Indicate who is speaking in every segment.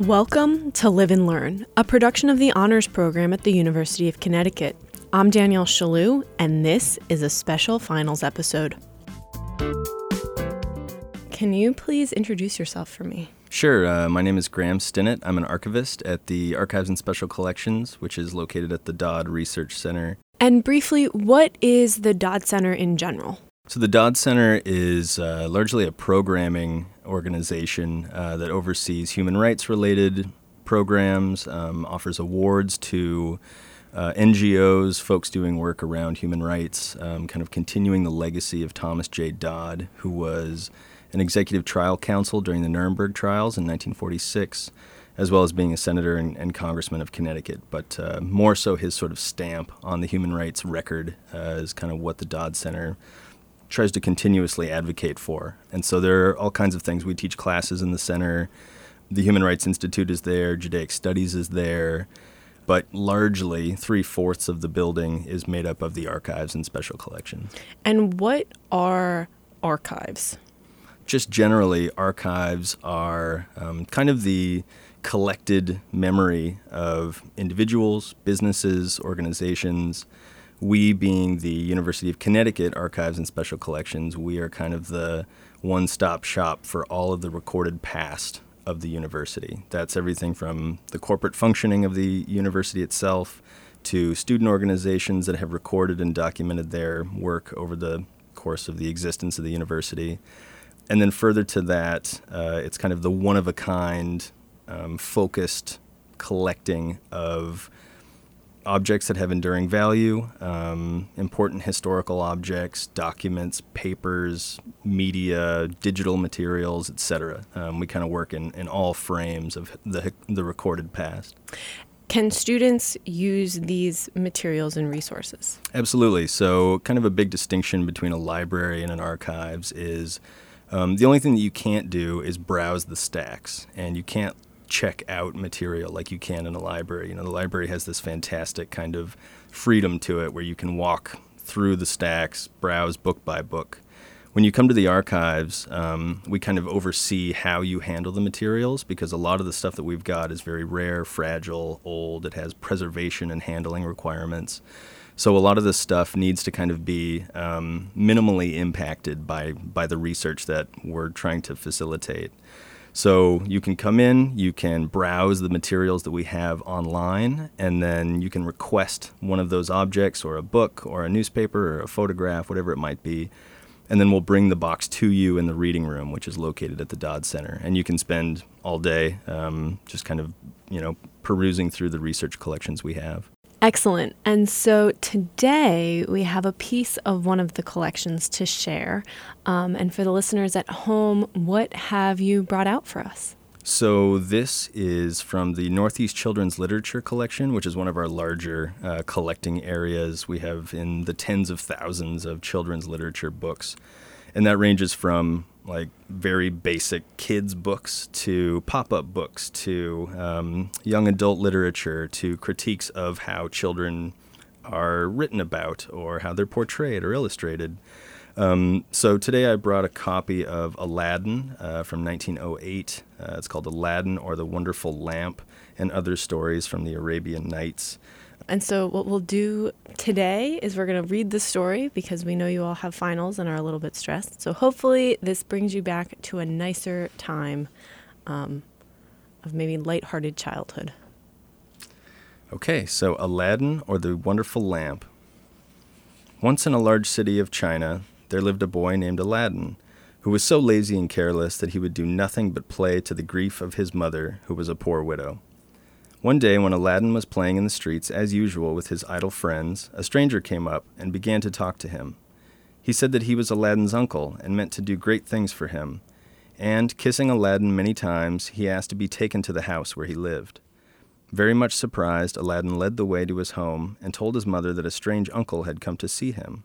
Speaker 1: Welcome to Live and Learn, a production of the Honors Program at the University of Connecticut. I'm Danielle Shalou, and this is a special finals episode. Can you please introduce yourself for me?
Speaker 2: Sure. Uh, my name is Graham Stinnett. I'm an archivist at the Archives and Special Collections, which is located at the Dodd Research Center.
Speaker 1: And briefly, what is the Dodd Center in general?
Speaker 2: So, the Dodd Center is uh, largely a programming organization uh, that oversees human rights related programs, um, offers awards to uh, NGOs, folks doing work around human rights, um, kind of continuing the legacy of Thomas J. Dodd, who was an executive trial counsel during the Nuremberg trials in 1946, as well as being a senator and, and congressman of Connecticut. But uh, more so, his sort of stamp on the human rights record uh, is kind of what the Dodd Center tries to continuously advocate for. And so there are all kinds of things. We teach classes in the center. The Human Rights Institute is there, Judaic Studies is there, but largely three fourths of the building is made up of the archives and special collections.
Speaker 1: And what are archives?
Speaker 2: Just generally, archives are um, kind of the collected memory of individuals, businesses, organizations, we being the University of Connecticut Archives and Special Collections, we are kind of the one stop shop for all of the recorded past of the university. That's everything from the corporate functioning of the university itself to student organizations that have recorded and documented their work over the course of the existence of the university. And then further to that, uh, it's kind of the one of a kind, um, focused collecting of objects that have enduring value, um, important historical objects, documents, papers, media, digital materials, etc. Um, we kind of work in, in all frames of the, the recorded past.
Speaker 1: Can students use these materials and resources?
Speaker 2: Absolutely. So, kind of a big distinction between a library and an archives is um, the only thing that you can't do is browse the stacks, and you can't check out material like you can in a library. You know, the library has this fantastic kind of freedom to it where you can walk through the stacks, browse book by book. When you come to the archives, um, we kind of oversee how you handle the materials because a lot of the stuff that we've got is very rare, fragile, old. It has preservation and handling requirements. So a lot of this stuff needs to kind of be um, minimally impacted by by the research that we're trying to facilitate. So you can come in, you can browse the materials that we have online, and then you can request one of those objects or a book or a newspaper or a photograph, whatever it might be. And then we'll bring the box to you in the reading room, which is located at the Dodd Center. And you can spend all day um, just kind of, you know, perusing through the research collections we have.
Speaker 1: Excellent. And so today we have a piece of one of the collections to share. Um, and for the listeners at home, what have you brought out for us?
Speaker 2: So, this is from the Northeast Children's Literature Collection, which is one of our larger uh, collecting areas. We have in the tens of thousands of children's literature books. And that ranges from like very basic kids books to pop-up books to um, young adult literature to critiques of how children are written about or how they're portrayed or illustrated. Um, so today I brought a copy of Aladdin uh, from 1908. Uh, it's called Aladdin or the Wonderful Lamp and Other Stories from the Arabian Nights.
Speaker 1: And so, what we'll do today is we're going to read the story because we know you all have finals and are a little bit stressed. So, hopefully, this brings you back to a nicer time um, of maybe lighthearted childhood.
Speaker 2: Okay, so Aladdin or the Wonderful Lamp. Once in a large city of China, there lived a boy named Aladdin, who was so lazy and careless that he would do nothing but play to the grief of his mother, who was a poor widow. One day, when Aladdin was playing in the streets as usual with his idle friends, a stranger came up and began to talk to him. He said that he was Aladdin's uncle and meant to do great things for him. And, kissing Aladdin many times, he asked to be taken to the house where he lived. Very much surprised, Aladdin led the way to his home and told his mother that a strange uncle had come to see him.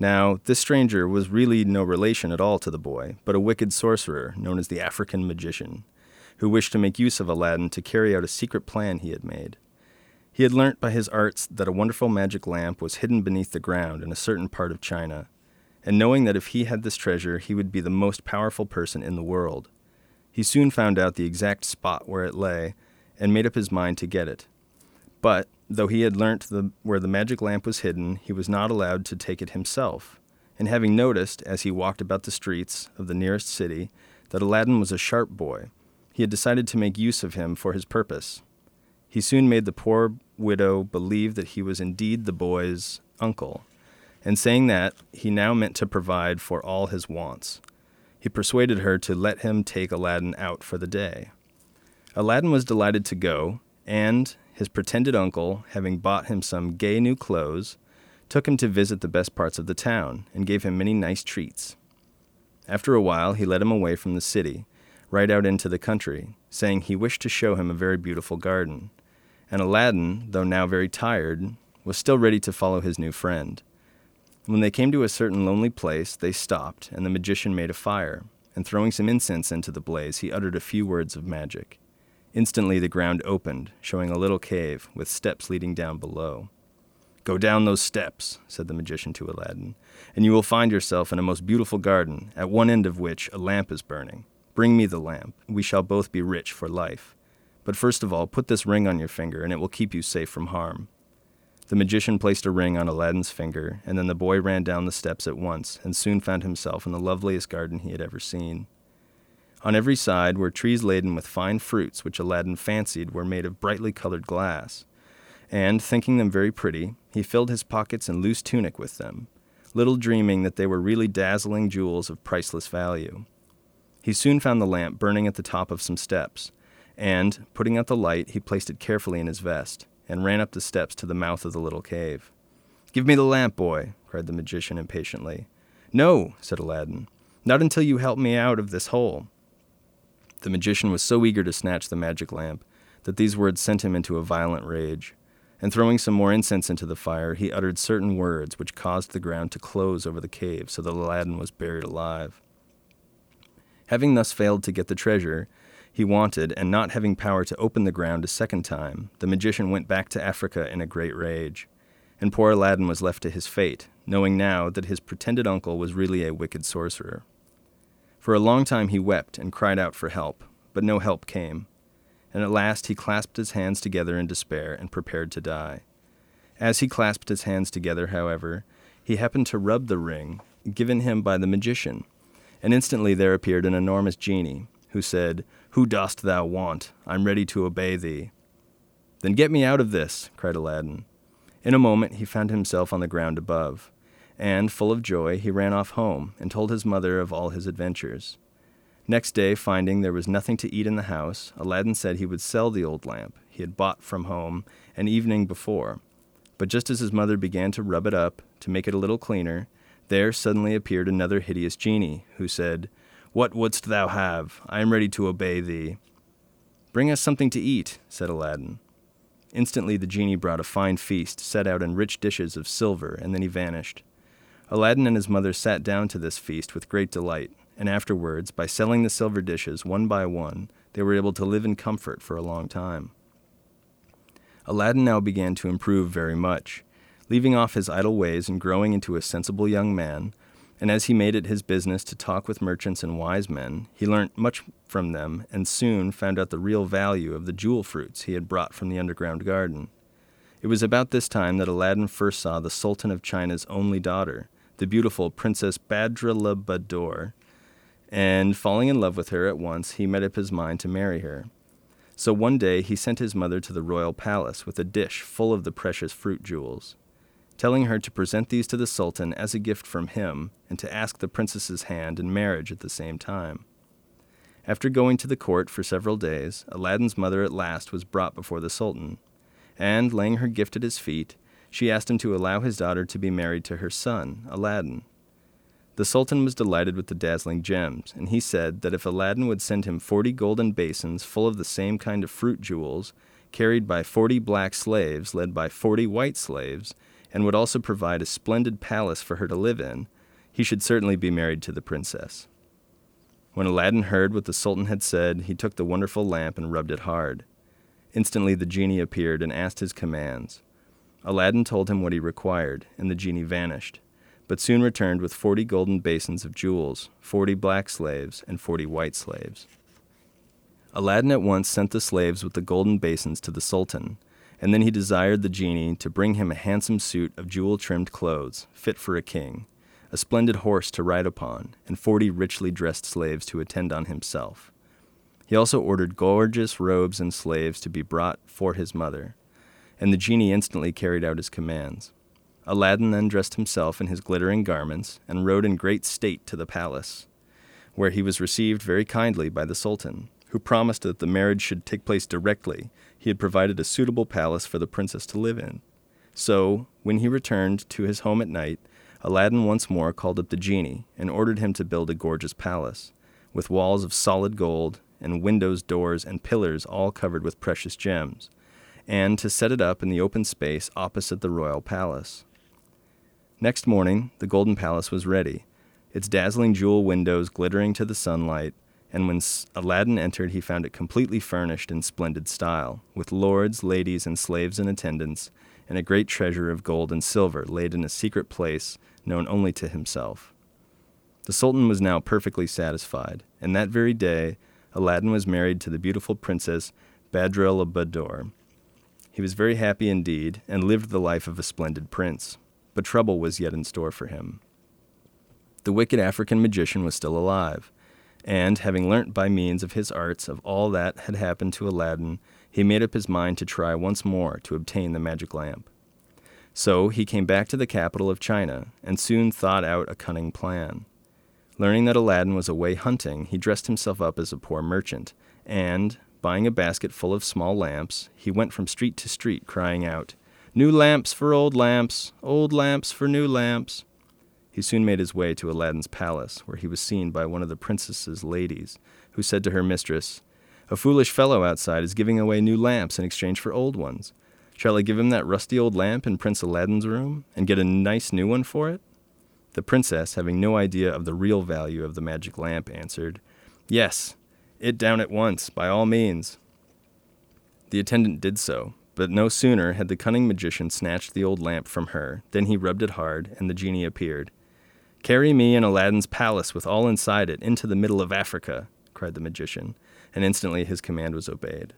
Speaker 2: Now, this stranger was really no relation at all to the boy, but a wicked sorcerer known as the African magician who wished to make use of Aladdin to carry out a secret plan he had made. He had learnt by his arts that a wonderful magic lamp was hidden beneath the ground in a certain part of China, and knowing that if he had this treasure, he would be the most powerful person in the world. He soon found out the exact spot where it lay and made up his mind to get it. But, though he had learnt the, where the magic lamp was hidden, he was not allowed to take it himself. And having noticed, as he walked about the streets of the nearest city, that Aladdin was a sharp boy, he had decided to make use of him for his purpose. He soon made the poor widow believe that he was indeed the boy's uncle, and saying that, he now meant to provide for all his wants. He persuaded her to let him take Aladdin out for the day. Aladdin was delighted to go, and his pretended uncle, having bought him some gay new clothes, took him to visit the best parts of the town and gave him many nice treats. After a while, he led him away from the city, right out into the country, saying he wished to show him a very beautiful garden. And Aladdin, though now very tired, was still ready to follow his new friend. When they came to a certain lonely place, they stopped, and the magician made a fire, and throwing some incense into the blaze, he uttered a few words of magic. Instantly the ground opened, showing a little cave, with steps leading down below. Go down those steps, said the magician to Aladdin, and you will find yourself in a most beautiful garden, at one end of which a lamp is burning. Bring me the lamp, we shall both be rich for life. But first of all, put this ring on your finger, and it will keep you safe from harm. The magician placed a ring on Aladdin's finger, and then the boy ran down the steps at once, and soon found himself in the loveliest garden he had ever seen. On every side were trees laden with fine fruits, which Aladdin fancied were made of brightly colored glass. And, thinking them very pretty, he filled his pockets and loose tunic with them, little dreaming that they were really dazzling jewels of priceless value. He soon found the lamp burning at the top of some steps, and, putting out the light, he placed it carefully in his vest and ran up the steps to the mouth of the little cave. Give me the lamp, boy, cried the magician impatiently. No, said Aladdin, not until you help me out of this hole. The magician was so eager to snatch the magic lamp that these words sent him into a violent rage, and throwing some more incense into the fire, he uttered certain words which caused the ground to close over the cave so that Aladdin was buried alive. Having thus failed to get the treasure, he wanted, and not having power to open the ground a second time, the magician went back to Africa in a great rage. And poor Aladdin was left to his fate, knowing now that his pretended uncle was really a wicked sorcerer. For a long time he wept and cried out for help, but no help came. And at last he clasped his hands together in despair and prepared to die. As he clasped his hands together, however, he happened to rub the ring given him by the magician, and instantly there appeared an enormous genie, who said, who dost thou want? I'm ready to obey thee. Then get me out of this, cried Aladdin. In a moment he found himself on the ground above, and, full of joy, he ran off home and told his mother of all his adventures. Next day, finding there was nothing to eat in the house, Aladdin said he would sell the old lamp he had bought from home an evening before. But just as his mother began to rub it up to make it a little cleaner, there suddenly appeared another hideous genie, who said, what wouldst thou have? I am ready to obey thee. Bring us something to eat, said Aladdin. Instantly the genie brought a fine feast, set out in rich dishes of silver, and then he vanished. Aladdin and his mother sat down to this feast with great delight, and afterwards, by selling the silver dishes one by one, they were able to live in comfort for a long time. Aladdin now began to improve very much. Leaving off his idle ways and growing into a sensible young man, and as he made it his business to talk with merchants and wise men, he learnt much from them and soon found out the real value of the jewel fruits he had brought from the underground garden. It was about this time that Aladdin first saw the Sultan of China's only daughter, the beautiful Princess Badrulbadour, and falling in love with her at once, he made up his mind to marry her. So one day he sent his mother to the royal palace with a dish full of the precious fruit jewels telling her to present these to the Sultan as a gift from him and to ask the princess's hand in marriage at the same time. After going to the court for several days, Aladdin's mother at last was brought before the Sultan, and, laying her gift at his feet, she asked him to allow his daughter to be married to her son, Aladdin. The Sultan was delighted with the dazzling gems, and he said that if Aladdin would send him forty golden basins full of the same kind of fruit jewels, carried by forty black slaves led by forty white slaves, and would also provide a splendid palace for her to live in, he should certainly be married to the princess. When Aladdin heard what the Sultan had said, he took the wonderful lamp and rubbed it hard. Instantly the genie appeared and asked his commands. Aladdin told him what he required, and the genie vanished, but soon returned with forty golden basins of jewels, forty black slaves, and forty white slaves. Aladdin at once sent the slaves with the golden basins to the Sultan, and then he desired the genie to bring him a handsome suit of jewel trimmed clothes, fit for a king, a splendid horse to ride upon, and forty richly dressed slaves to attend on himself. He also ordered gorgeous robes and slaves to be brought for his mother, and the genie instantly carried out his commands. Aladdin then dressed himself in his glittering garments and rode in great state to the palace, where he was received very kindly by the Sultan, who promised that the marriage should take place directly. He had provided a suitable palace for the princess to live in. So, when he returned to his home at night, Aladdin once more called up the genie and ordered him to build a gorgeous palace, with walls of solid gold, and windows, doors, and pillars all covered with precious gems, and to set it up in the open space opposite the royal palace. Next morning, the golden palace was ready, its dazzling jewel windows glittering to the sunlight, and when Aladdin entered, he found it completely furnished in splendid style, with lords, ladies, and slaves in attendance, and a great treasure of gold and silver laid in a secret place known only to himself. The Sultan was now perfectly satisfied, and that very day Aladdin was married to the beautiful princess Badroulbadour. He was very happy indeed, and lived the life of a splendid prince but trouble was yet in store for him. The wicked African magician was still alive, and, having learnt by means of his arts of all that had happened to Aladdin, he made up his mind to try once more to obtain the magic lamp. So he came back to the capital of China, and soon thought out a cunning plan. Learning that Aladdin was away hunting, he dressed himself up as a poor merchant, and, buying a basket full of small lamps, he went from street to street, crying out, New lamps for old lamps, old lamps for new lamps. He soon made his way to Aladdin's palace, where he was seen by one of the princess's ladies, who said to her mistress, A foolish fellow outside is giving away new lamps in exchange for old ones. Shall I give him that rusty old lamp in Prince Aladdin's room, and get a nice new one for it? The princess, having no idea of the real value of the magic lamp, answered, Yes, it down at once, by all means. The attendant did so, but no sooner had the cunning magician snatched the old lamp from her than he rubbed it hard, and the genie appeared. Carry me in Aladdin's palace with all inside it into the middle of Africa, cried the magician, and instantly his command was obeyed.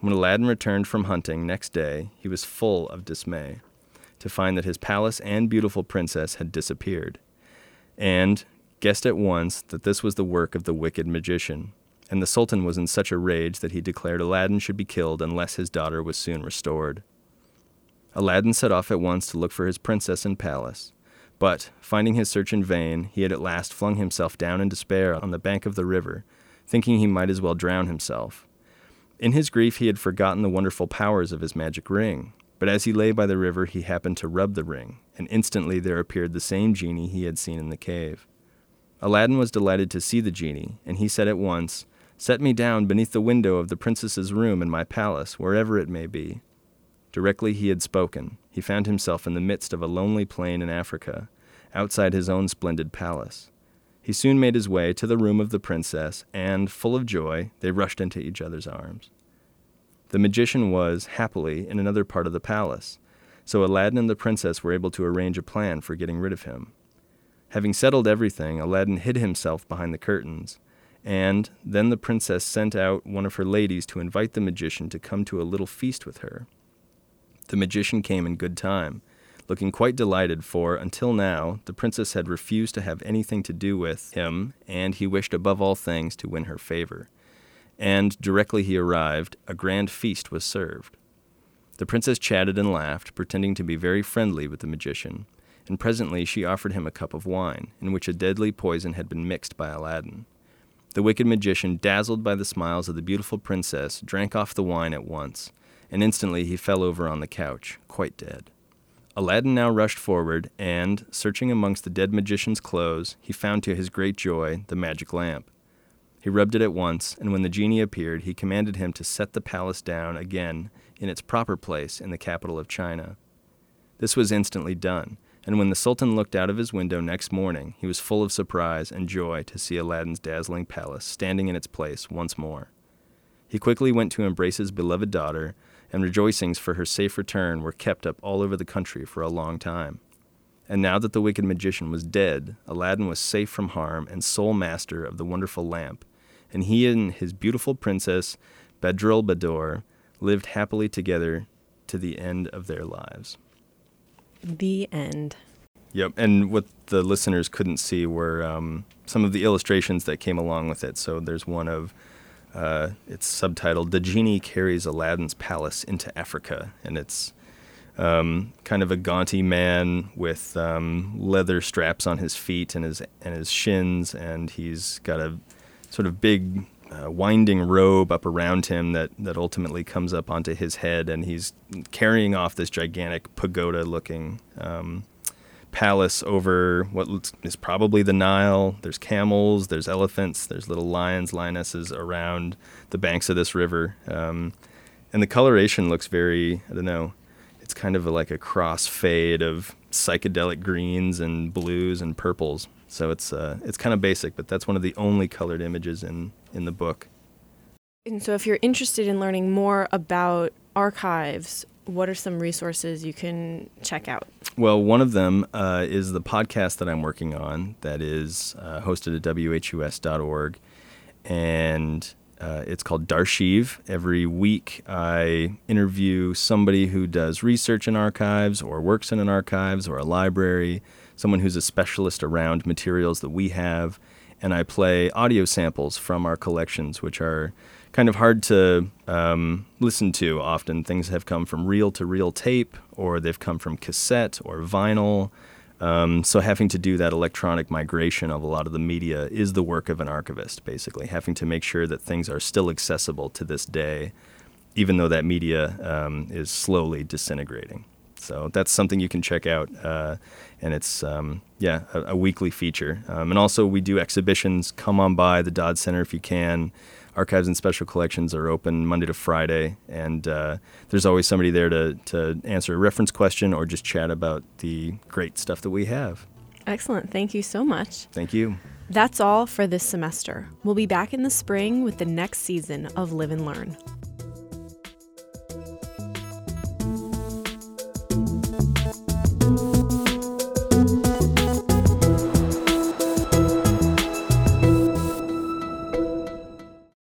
Speaker 2: When Aladdin returned from hunting next day, he was full of dismay to find that his palace and beautiful princess had disappeared, and guessed at once that this was the work of the wicked magician and the Sultan was in such a rage that he declared Aladdin should be killed unless his daughter was soon restored. Aladdin set off at once to look for his princess and palace, but, finding his search in vain, he had at last flung himself down in despair on the bank of the river, thinking he might as well drown himself. In his grief, he had forgotten the wonderful powers of his magic ring, but as he lay by the river, he happened to rub the ring, and instantly there appeared the same genie he had seen in the cave. Aladdin was delighted to see the genie, and he said at once, Set me down beneath the window of the princess's room in my palace, wherever it may be. Directly he had spoken, he found himself in the midst of a lonely plain in Africa, outside his own splendid palace. He soon made his way to the room of the princess, and, full of joy, they rushed into each other's arms. The magician was, happily, in another part of the palace, so Aladdin and the princess were able to arrange a plan for getting rid of him. Having settled everything, Aladdin hid himself behind the curtains, and then the princess sent out one of her ladies to invite the magician to come to a little feast with her. The magician came in good time, looking quite delighted, for until now the princess had refused to have anything to do with him, and he wished above all things to win her favor. And directly he arrived, a grand feast was served. The princess chatted and laughed, pretending to be very friendly with the magician, and presently she offered him a cup of wine, in which a deadly poison had been mixed by Aladdin. The wicked magician, dazzled by the smiles of the beautiful princess, drank off the wine at once, and instantly he fell over on the couch, quite dead. Aladdin now rushed forward, and, searching amongst the dead magician's clothes, he found to his great joy the magic lamp. He rubbed it at once, and when the genie appeared, he commanded him to set the palace down again in its proper place in the capital of China. This was instantly done, and when the Sultan looked out of his window next morning, he was full of surprise and joy to see Aladdin's dazzling palace standing in its place once more. He quickly went to embrace his beloved daughter, and rejoicings for her safe return were kept up all over the country for a long time. And now that the wicked magician was dead, Aladdin was safe from harm and sole master of the wonderful lamp, and he and his beautiful princess, Bedrul Badour, lived happily together to the end of their lives.
Speaker 1: The end.
Speaker 2: Yep, and what the listeners couldn't see were um, some of the illustrations that came along with it. So there's one of uh, it's subtitled "The Genie Carries Aladdin's Palace into Africa," and it's um, kind of a gaunty man with um, leather straps on his feet and his and his shins, and he's got a sort of big uh, winding robe up around him that that ultimately comes up onto his head, and he's carrying off this gigantic pagoda-looking um, palace over what is probably the Nile. There's camels, there's elephants, there's little lions, lionesses around the banks of this river, um, and the coloration looks very I don't know it's kind of a, like a cross fade of psychedelic greens and blues and purples. So it's uh, it's kind of basic, but that's one of the only colored images in in the book.
Speaker 1: And so, if you're interested in learning more about archives, what are some resources you can check out?
Speaker 2: Well, one of them uh, is the podcast that I'm working on that is uh, hosted at whus.org. And uh, it's called Darshiv. Every week, I interview somebody who does research in archives or works in an archives or a library, someone who's a specialist around materials that we have, and I play audio samples from our collections, which are kind of hard to um, listen to often. Things have come from reel to reel tape, or they've come from cassette or vinyl. Um, so having to do that electronic migration of a lot of the media is the work of an archivist, basically, having to make sure that things are still accessible to this day, even though that media um, is slowly disintegrating. So that's something you can check out, uh, and it's um, yeah a, a, weekly feature. Um, and also we do exhibitions. Come on by the Dodd Center if you can. Archives and Special Collections are open Monday to Friday, and uh, there's always somebody there to, to answer a reference question or just chat about the great stuff that we have.
Speaker 1: Excellent. Thank you so much.
Speaker 2: Thank you.
Speaker 1: That's all for this semester. We'll be back in the spring with the next season of Live and Learn.